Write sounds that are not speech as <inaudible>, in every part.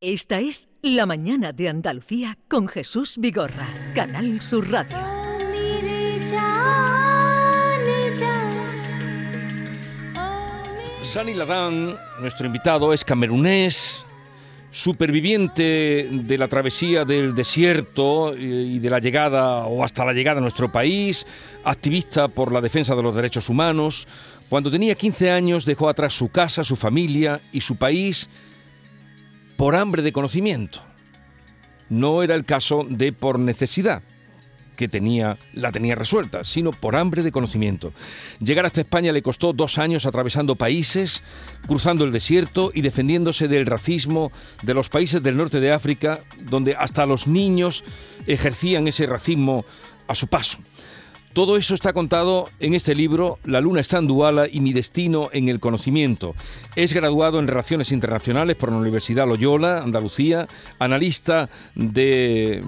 Esta es La Mañana de Andalucía con Jesús Vigorra, Canal Sur Radio. Sani Ladán, nuestro invitado, es camerunés, superviviente de la travesía del desierto y de la llegada o hasta la llegada a nuestro país, activista por la defensa de los derechos humanos. Cuando tenía 15 años dejó atrás su casa, su familia y su país por hambre de conocimiento. No era el caso de por necesidad, que tenía, la tenía resuelta, sino por hambre de conocimiento. Llegar hasta España le costó dos años atravesando países, cruzando el desierto y defendiéndose del racismo de los países del norte de África, donde hasta los niños ejercían ese racismo a su paso. Todo eso está contado en este libro, La luna está en Duala y mi destino en el conocimiento. Es graduado en Relaciones Internacionales por la Universidad Loyola, Andalucía, analista de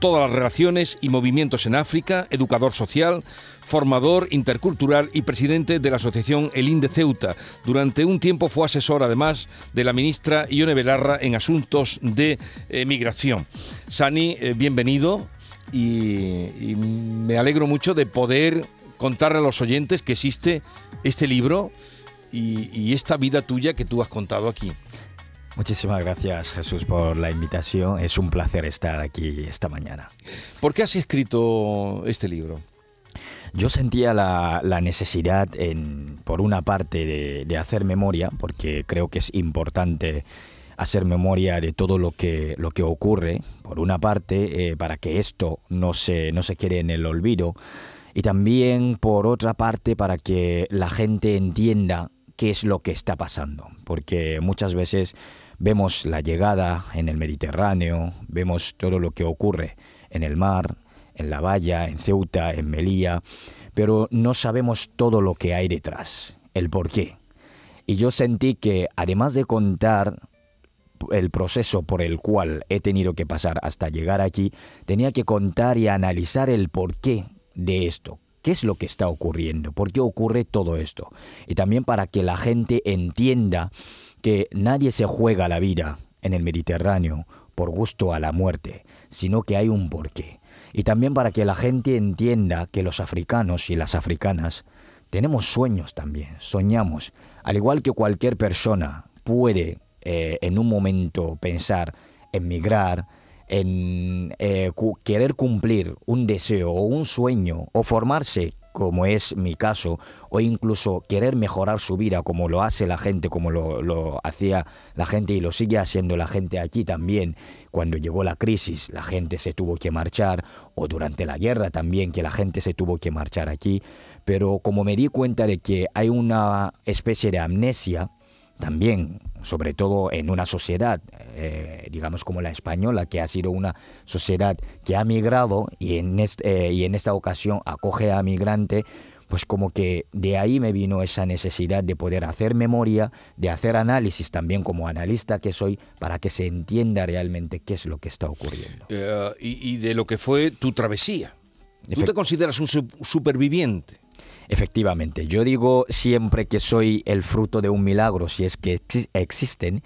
todas las relaciones y movimientos en África, educador social, formador intercultural y presidente de la asociación El de Ceuta. Durante un tiempo fue asesor además de la ministra Ione Belarra en asuntos de eh, migración. Sani, eh, bienvenido y, me alegro mucho de poder contarle a los oyentes que existe este libro y, esta vida tuya que tú has contado aquí. Muchísimas gracias Jesús por la invitación. Es un placer estar aquí esta mañana. ¿Por qué has escrito este libro? Yo sentía la, necesidad, por una parte, de, hacer memoria, porque creo que es importante hacer memoria de todo lo que, lo que ocurre, por una parte, eh, para que esto no se, no se quede en el olvido, y también por otra parte para que la gente entienda qué es lo que está pasando, porque muchas veces vemos la llegada en el Mediterráneo, vemos todo lo que ocurre en el mar, en la valla, en Ceuta, en Melilla, pero no sabemos todo lo que hay detrás, el por qué. Y yo sentí que además de contar el proceso por el cual he tenido que pasar hasta llegar aquí, tenía que contar y analizar el porqué de esto. ¿Qué es lo que está ocurriendo? ¿Por qué ocurre todo esto? Y también para que la gente entienda que nadie se juega la vida en el Mediterráneo por gusto a la muerte, sino que hay un porqué. Y también para que la gente entienda que los africanos y las africanas tenemos sueños también, soñamos, al igual que cualquier persona puede eh, en un momento pensar en migrar, en eh, querer cumplir un deseo o un sueño o formarse como es mi caso, o incluso querer mejorar su vida como lo hace la gente, como lo, lo, hacía la gente y lo sigue haciendo la gente aquí también, cuando llegó la crisis la gente se tuvo que marchar, o durante la guerra también que la gente se tuvo que marchar aquí, pero como me di cuenta de que hay una especie de amnesia, también, sobre todo en una sociedad, eh, digamos como la española, que ha sido una sociedad que ha migrado y en, eh, y en esta ocasión acoge a migrante, pues como que de ahí me vino esa necesidad de poder hacer memoria, de hacer análisis también como analista que soy, para que se entienda realmente qué es lo que está ocurriendo. Eh, y, de lo que fue tu travesía. ¿Tú te consideras un superviviente? Efectivamente, yo digo siempre que soy el fruto de un milagro, si es que existen,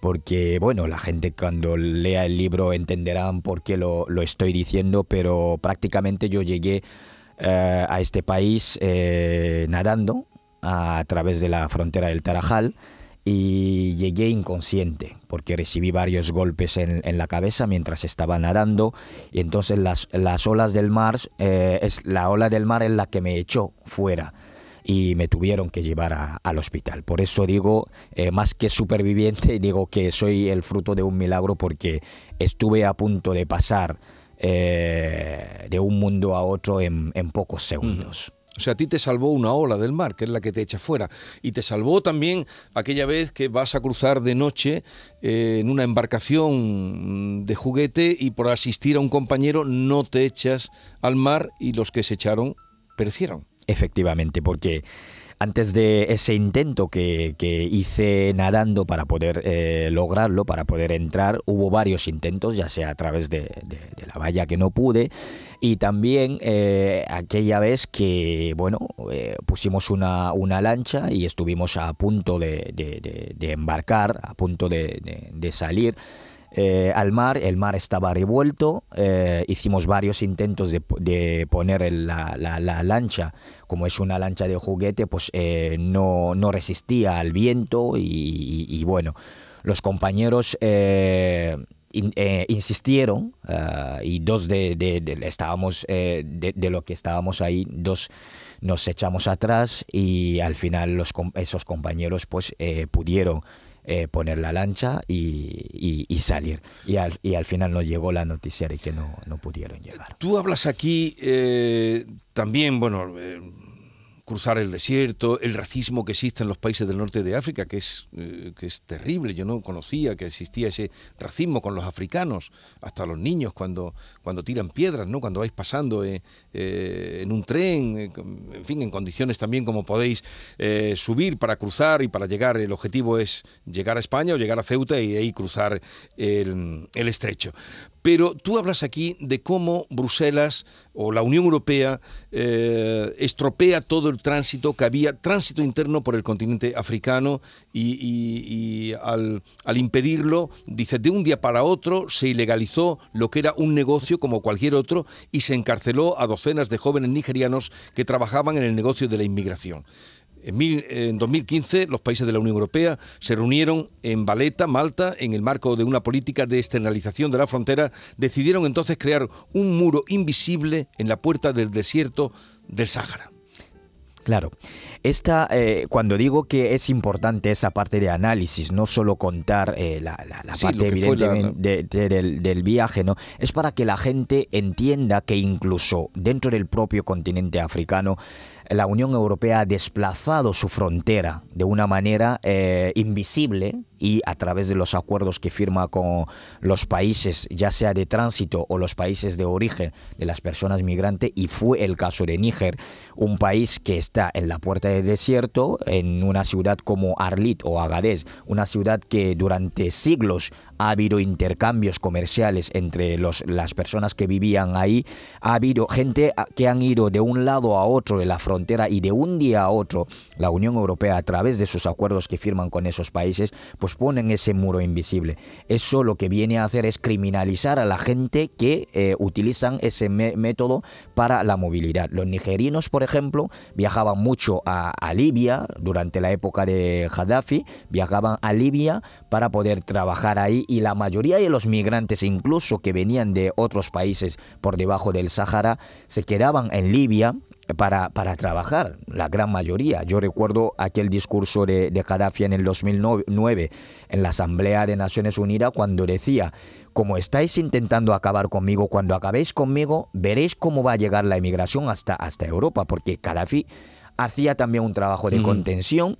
porque bueno, la gente cuando lea el libro entenderán por qué lo, estoy diciendo, pero prácticamente yo llegué eh, a este país eh, nadando a través de la frontera del Tarajal y llegué inconsciente porque recibí varios golpes en, la cabeza mientras estaba nadando y entonces las, las olas del mar, eh, es la ola del mar es la que me echó fuera y me tuvieron que llevar al hospital. Por eso digo, eh, más que superviviente, <laughs> digo que soy el fruto de un milagro porque estuve a punto de pasar eh, de un mundo a otro en, pocos segundos. O sea, a ti te salvó una ola del mar, que es la que te echa fuera. Y te salvó también aquella vez que vas a cruzar de noche eh, en una embarcación de juguete y por asistir a un compañero no te echas al mar y los que se echaron perecieron. Efectivamente, porque antes de ese intento que, hice nadando para poder eh, lograrlo, para poder entrar, hubo varios intentos, ya sea a través de, la valla que no pude, y también eh, aquella vez que, bueno, eh, pusimos una, una, lancha y estuvimos a punto de, embarcar, a punto de salir eh, al mar, el mar estaba revuelto, eh, hicimos varios intentos de, poner la, lancha, como es una lancha de juguete, pues eh, no, no, resistía al viento y, bueno, los compañeros insistieron y dos de, estábamos de, lo que estábamos ahí, dos nos echamos atrás y al final los, esos compañeros pues pudieron eh, poner la lancha y, salir. Y al, y al, final nos llegó la noticia de que no, no pudieron llegar. Tú hablas aquí eh, también, bueno, eh, cruzar el desierto, el racismo que existe en los países del norte de África, que es, eh, que es terrible. Yo no conocía que existía ese racismo con los africanos, hasta los niños cuando, cuando tiran piedras, ¿no? cuando vais pasando eh, eh, en un tren, en fin, en condiciones también como podéis subir para cruzar y para llegar. El objetivo es llegar a España o llegar a Ceuta y ahí cruzar el, el estrecho. Pero tú hablas aquí de cómo Bruselas o la Unión Europea eh, estropea todo el tránsito que había, tránsito interno por el continente africano y, al, al, impedirlo, dice, de un día para otro se ilegalizó lo que era un negocio como cualquier otro y se encarceló a docenas de jóvenes nigerianos que trabajaban en el negocio de la inmigración. En, 2015 los países de la Unión Europea se reunieron en Valeta, Malta, en el marco de una política de externalización de la frontera. Decidieron entonces crear un muro invisible en la puerta del desierto del Sáhara. Claro. Esta, eh, cuando digo que es importante esa parte de análisis, no solo contar eh, la, parte evidentemente del, del, viaje, ¿no? Es para que la gente entienda que incluso dentro del propio continente africano la Unión Europea ha desplazado su frontera de una manera eh, invisible y a través de los acuerdos que firma con los países, ya sea de tránsito o los países de origen de las personas migrantes, y fue el caso de Níger, un país que está en la puerta del desierto, en una ciudad como Arlit o Agadez, una ciudad que durante siglos ha habido intercambios comerciales entre los, las personas que vivían ahí, ha habido gente que han ido de un lado a otro de la frontera y de un día a otro la Unión Europea a través de sus acuerdos que firman con esos países, pues ponen ese muro invisible. Eso lo que viene a hacer es criminalizar a la gente que eh, utilizan ese método para la movilidad. Los nigerinos, por ejemplo, viajaban mucho a, a Libia durante la época de Gaddafi, viajaban a Libia para poder trabajar ahí y la mayoría de los migrantes, incluso que venían de otros países por debajo del Sahara, se quedaban en Libia para, para, trabajar, la gran mayoría. Yo recuerdo aquel discurso de, de Gaddafi en el 2009 en la Asamblea de Naciones Unidas cuando decía, como estáis intentando acabar conmigo, cuando acabéis conmigo, veréis cómo va a llegar la emigración hasta, hasta Europa, porque Gaddafi hacía también un trabajo de contención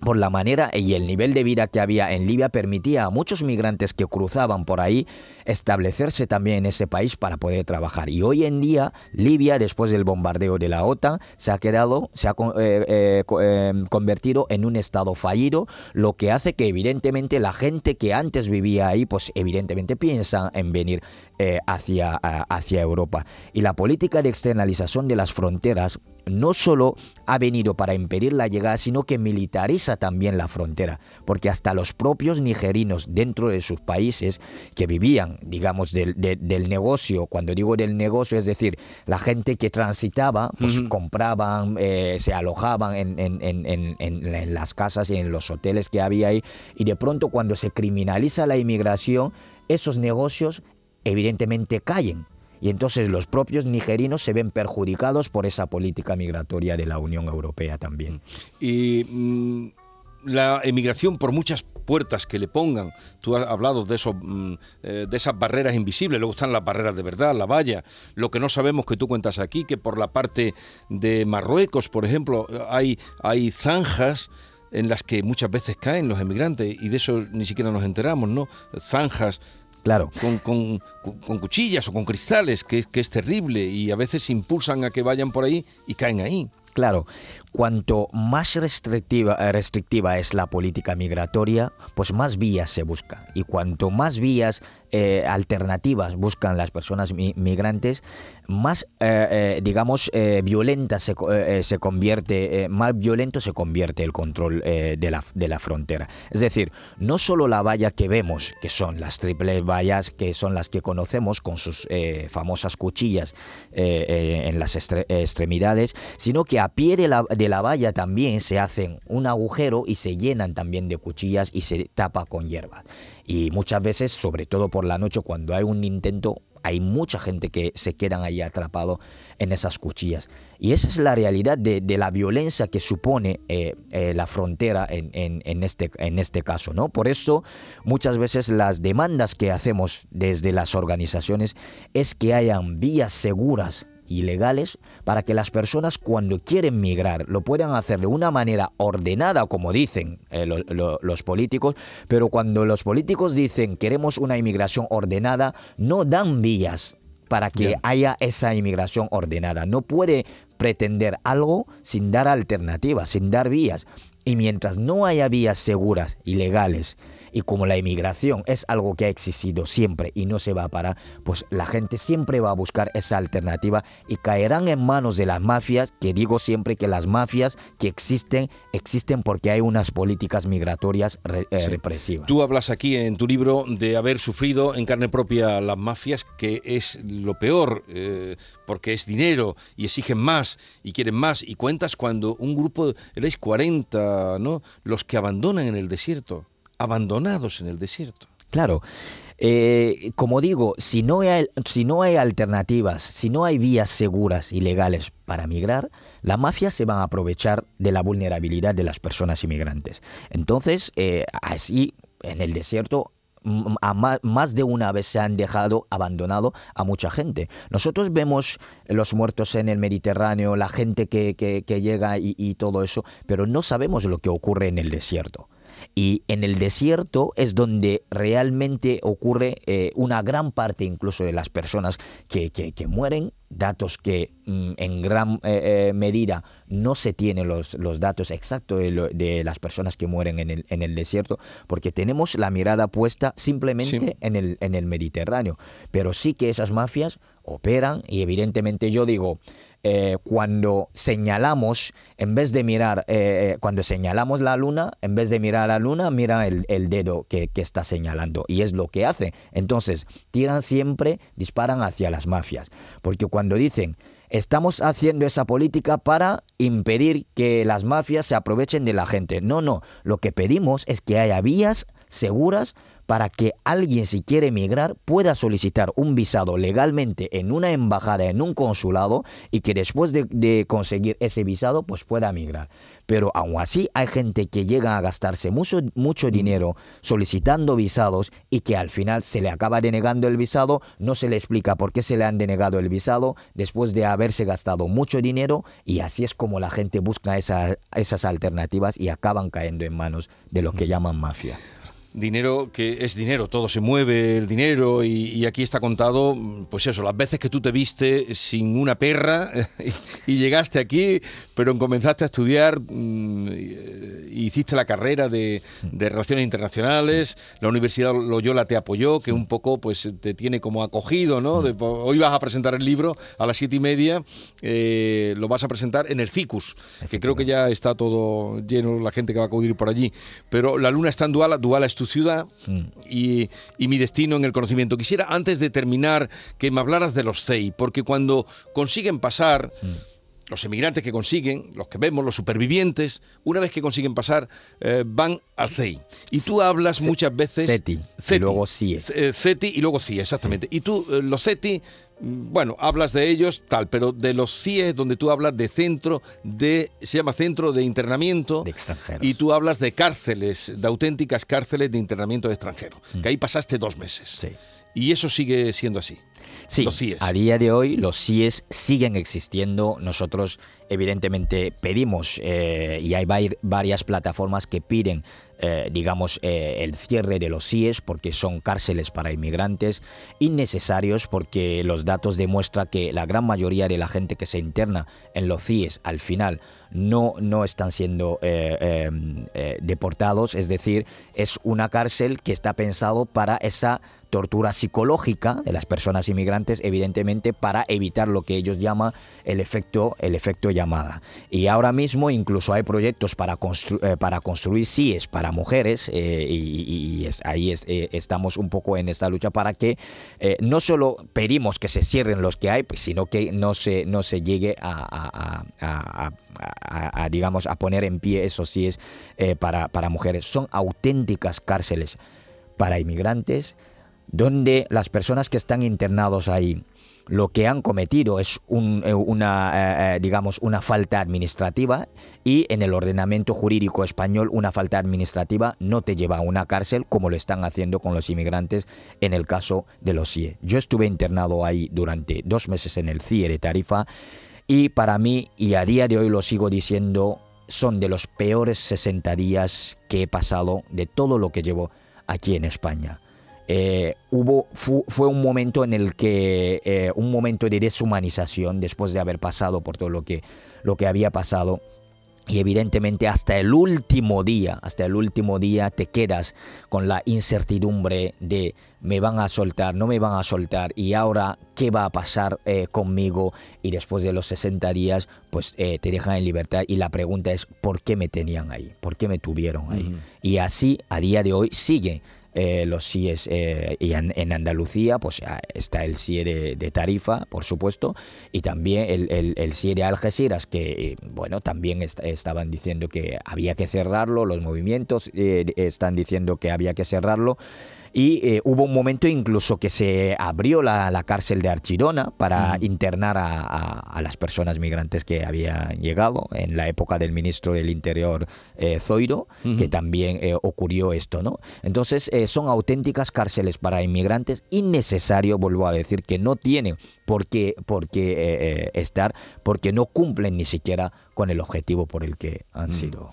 por la manera y el nivel de vida que había en Libia permitía a muchos migrantes que cruzaban por ahí establecerse también en ese país para poder trabajar. Y hoy en día Libia, después del bombardeo de la OTAN, se ha quedado, se ha eh, eh, eh, convertido en un estado fallido, lo que hace que evidentemente la gente que antes vivía ahí, pues evidentemente piensa en venir hacia, hacia Europa. Y la política de externalización de las fronteras no solo ha venido para impedir la llegada, sino que militariza también la frontera, porque hasta los propios nigerinos dentro de sus países que vivían, digamos, del, negocio, cuando digo del negocio, es decir, la gente que transitaba, pues compraban, eh, se alojaban en, en las casas y en los hoteles que había ahí, y de pronto cuando se criminaliza la inmigración, esos negocios evidentemente caen y entonces los propios nigerinos se ven perjudicados por esa política migratoria de la Unión Europea también. Y mm, la emigración por muchas puertas que le pongan, tú has hablado de, eso, mm, eh, de esas barreras invisibles, luego están las barreras de verdad, la valla, lo que no sabemos que tú cuentas aquí, que por la parte de Marruecos, por ejemplo, hay, hay zanjas en las que muchas veces caen los emigrantes y de eso ni siquiera nos enteramos, ¿no? Zanjas Claro. Con, cuchillas o con cristales, que, que, es terrible, y a veces impulsan a que vayan por ahí y caen ahí. Claro, cuanto más restrictiva, eh, restrictiva es la política migratoria, pues más vías se busca. Y cuanto más vías eh, alternativas buscan las personas migrantes, más, eh, digamos, violenta se, se convierte, más violento se convierte el control de, la, de la frontera. Es decir, no solo la valla que vemos, que son las triples vallas, que son las que conocemos con sus famosas cuchillas en las extremidades, sino que a pie de la, de la valla también se hacen un agujero y se llenan también de cuchillas y se tapa con hierba. Y muchas veces, sobre todo por la noche, cuando hay un intento, hay mucha gente que se quedan ahí atrapados en esas cuchillas. Y esa es la realidad de, la violencia que supone eh, eh, la frontera en, este, en este caso. ¿no? Por eso muchas veces las demandas que hacemos desde las organizaciones es que hayan vías seguras ilegales para que las personas cuando quieren migrar lo puedan hacer de una manera ordenada, como dicen eh, los políticos, pero cuando los políticos dicen queremos una inmigración ordenada, no dan vías para que haya esa inmigración ordenada. No puede pretender algo sin dar alternativas, sin dar vías. Y mientras no haya vías seguras y legales y como la inmigración es algo que ha existido siempre y no se va a parar, pues la gente siempre va a buscar esa alternativa y caerán en manos de las mafias, que digo siempre que las mafias que existen, existen porque hay unas políticas migratorias eh, represivas. Tú hablas aquí en tu libro de haber sufrido en carne propia las mafias, que es lo peor, eh, porque es dinero y exigen más y quieren más. Y cuentas cuando un grupo, erais 40, ¿no? Los que abandonan en el desierto abandonados en el desierto. Claro. Eh, como digo, si no, hay, si no hay alternativas, si no hay vías seguras y legales para migrar, la mafia se va a aprovechar de la vulnerabilidad de las personas inmigrantes. Entonces, eh, así en el desierto más, de una vez se han dejado abandonado a mucha gente. Nosotros vemos los muertos en el Mediterráneo, la gente que, que, llega y todo eso, pero no sabemos lo que ocurre en el desierto. Y en el desierto es donde realmente ocurre eh, una gran parte incluso de las personas que, que, mueren, datos que mm, en gran eh, eh, medida no se tienen los, los datos exactos de, las personas que mueren en el, en el desierto, porque tenemos la mirada puesta simplemente en, el, en el Mediterráneo. Pero sí que esas mafias operan y evidentemente yo digo, eh, cuando señalamos, en vez de mirar, eh, eh, cuando señalamos la luna, en vez de mirar a la luna, mira el, dedo que, que, está señalando. Y es lo que hace. Entonces, tiran siempre, disparan hacia las mafias. Porque cuando dicen, estamos haciendo esa política para impedir que las mafias se aprovechen de la gente. No, no. Lo que pedimos es que haya vías seguras para que alguien si quiere emigrar pueda solicitar un visado legalmente en una embajada, en un consulado y que después de, conseguir ese visado pues pueda migrar. Pero aún así hay gente que llega a gastarse mucho, mucho dinero solicitando visados y que al final se le acaba denegando el visado, no se le explica por qué se le han denegado el visado después de haberse gastado mucho dinero y así es como la gente busca esas alternativas y acaban cayendo en manos de lo que llaman mafia dinero que es dinero, todo se mueve el dinero y, aquí está contado, pues eso, las veces que tú te viste sin una perra <laughs> y, llegaste aquí, pero comenzaste a estudiar, mm, hiciste la carrera de, Relaciones Internacionales, la Universidad Loyola te apoyó, que un poco pues te tiene como acogido, ¿no? hoy vas a presentar el libro a las siete y media, eh, lo vas a presentar en el FICUS, que creo que ya está todo lleno, la gente que va a acudir por allí, pero la luna está en Duala, Duala tu ciudad mm. y, mi destino en el conocimiento. Quisiera, antes de terminar, que me hablaras de los CEI, porque cuando consiguen pasar... Mm. los emigrantes que consiguen, los que vemos, los supervivientes, una vez que consiguen pasar, eh, van al CEI. Y tú hablas muchas veces... CETI, y luego CIE. CETI y luego CIE, exactamente. Y tú, eh, los CETI, bueno, hablas de ellos, tal, pero de los CIE, donde tú hablas de centro de, se llama centro de internamiento. De extranjeros. Y tú hablas de cárceles, de auténticas cárceles de internamiento de extranjeros, que ahí pasaste dos meses. Sí. Y eso sigue siendo así. Sí, los CIES. a día de hoy los CIES siguen existiendo. Nosotros evidentemente pedimos eh, y hay varias plataformas que piden eh, digamos, eh, el cierre de los CIES porque son cárceles para inmigrantes innecesarios porque los datos demuestran que la gran mayoría de la gente que se interna en los CIES al final no, no están siendo deportados, es decir, es una cárcel que está pensado para esa tortura psicológica de las personas inmigrantes, evidentemente para evitar lo que ellos llaman el efecto, el efecto llamada. Y ahora mismo incluso hay proyectos para, eh, construir CIES para mujeres eh, y, ahí eh, estamos un poco en esta lucha para que no solo pedimos que se cierren los que hay, sino que no se, no se llegue a, digamos, a poner en pie esos CIES para, para mujeres. Son auténticas cárceles para inmigrantes donde las personas que están internados ahí lo que han cometido es eh, una, eh, eh, digamos, una falta administrativa y en el ordenamiento jurídico español una falta administrativa no te lleva a una cárcel como lo están haciendo con los inmigrantes en el caso de los CIE. Yo estuve internado ahí durante dos meses en el CIE de Tarifa y para mí, y a día de hoy lo sigo diciendo, son de los peores 60 días que he pasado de todo lo que llevo aquí en España. Eh, hubo, fue un momento en el que, eh, un momento de deshumanización después de haber pasado por todo lo que, lo que había pasado. Y evidentemente hasta el último día, hasta el último día te quedas con la incertidumbre de me van a soltar, no me van a soltar y ahora qué va a pasar eh, conmigo y después de los 60 días pues te dejan en libertad y la pregunta es ¿por qué me tenían ahí? ¿Por qué me tuvieron ahí? Y así a día de hoy sigue eh, los CIEs eh, y en, Andalucía pues ah, está el CIE de, Tarifa, por supuesto, y también el, el, CIE de Algeciras, que eh, bueno, también estaban diciendo que había que cerrarlo, los movimientos están diciendo que había que cerrarlo. Y eh, hubo un momento incluso que se abrió la, cárcel de Archidona para internar a, las personas migrantes que habían llegado en la época del ministro del Interior eh, Zoiro, que también eh, ocurrió esto, ¿no? Entonces son auténticas cárceles para inmigrantes innecesario, vuelvo a decir, que no tienen por qué, por qué estar, porque no cumplen ni siquiera con el objetivo por el que han sido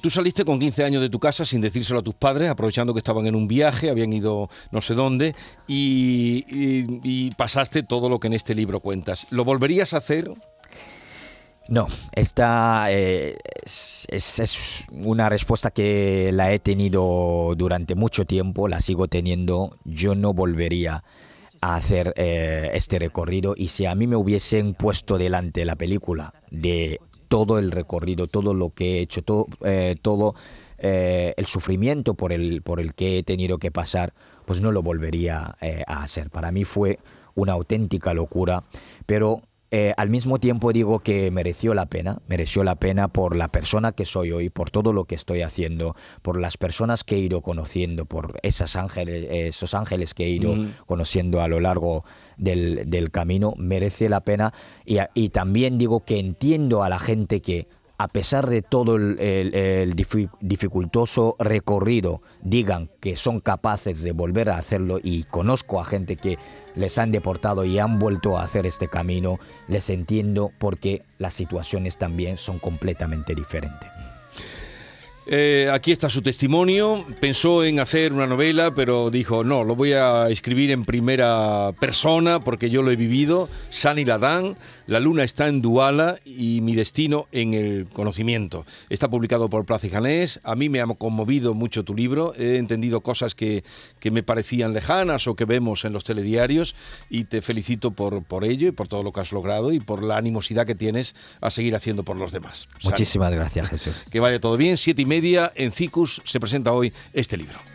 tú saliste con 15 años de tu casa sin decírselo a tus padres, aprovechando que estaban en un viaje habían ido no sé dónde y, pasaste todo lo que en este libro cuentas. ¿Lo volverías a hacer? No, esta eh, es, una respuesta que la he tenido durante mucho tiempo, la sigo teniendo. Yo no volvería a hacer eh, este recorrido y si a mí me hubiesen puesto delante la película de todo el recorrido, todo lo que he hecho, todo, eh, todo eh, el sufrimiento por el, por el que he tenido que pasar, pues no lo volvería a hacer. Para mí fue una auténtica locura, pero eh, al mismo tiempo digo que mereció la pena, mereció la pena por la persona que soy hoy, por todo lo que estoy haciendo, por las personas que he ido conociendo, por esas ángeles, esos ángeles que he ido conociendo a lo largo del, camino, merece la pena. y también digo que entiendo a la gente que a pesar de todo el, dificultoso recorrido, digan que son capaces de volver a hacerlo y conozco a gente que les han deportado y han vuelto a hacer este camino, les entiendo porque las situaciones también son completamente diferentes. Eh, aquí está su testimonio. Pensó en hacer una novela, pero dijo, no, lo voy a escribir en primera persona porque yo lo he vivido. Sani Ladán, La luna está en Duala y mi destino en el conocimiento. Está publicado por Plaza y Janés. A mí me ha conmovido mucho tu libro. He entendido cosas que, que, me parecían lejanas o que vemos en los telediarios y te felicito por, por ello y por todo lo que has logrado y por la animosidad que tienes a seguir haciendo por los demás. Muchísimas gracias, Jesús. Que vaya todo bien. Siete y media en CICUS se presenta hoy este libro.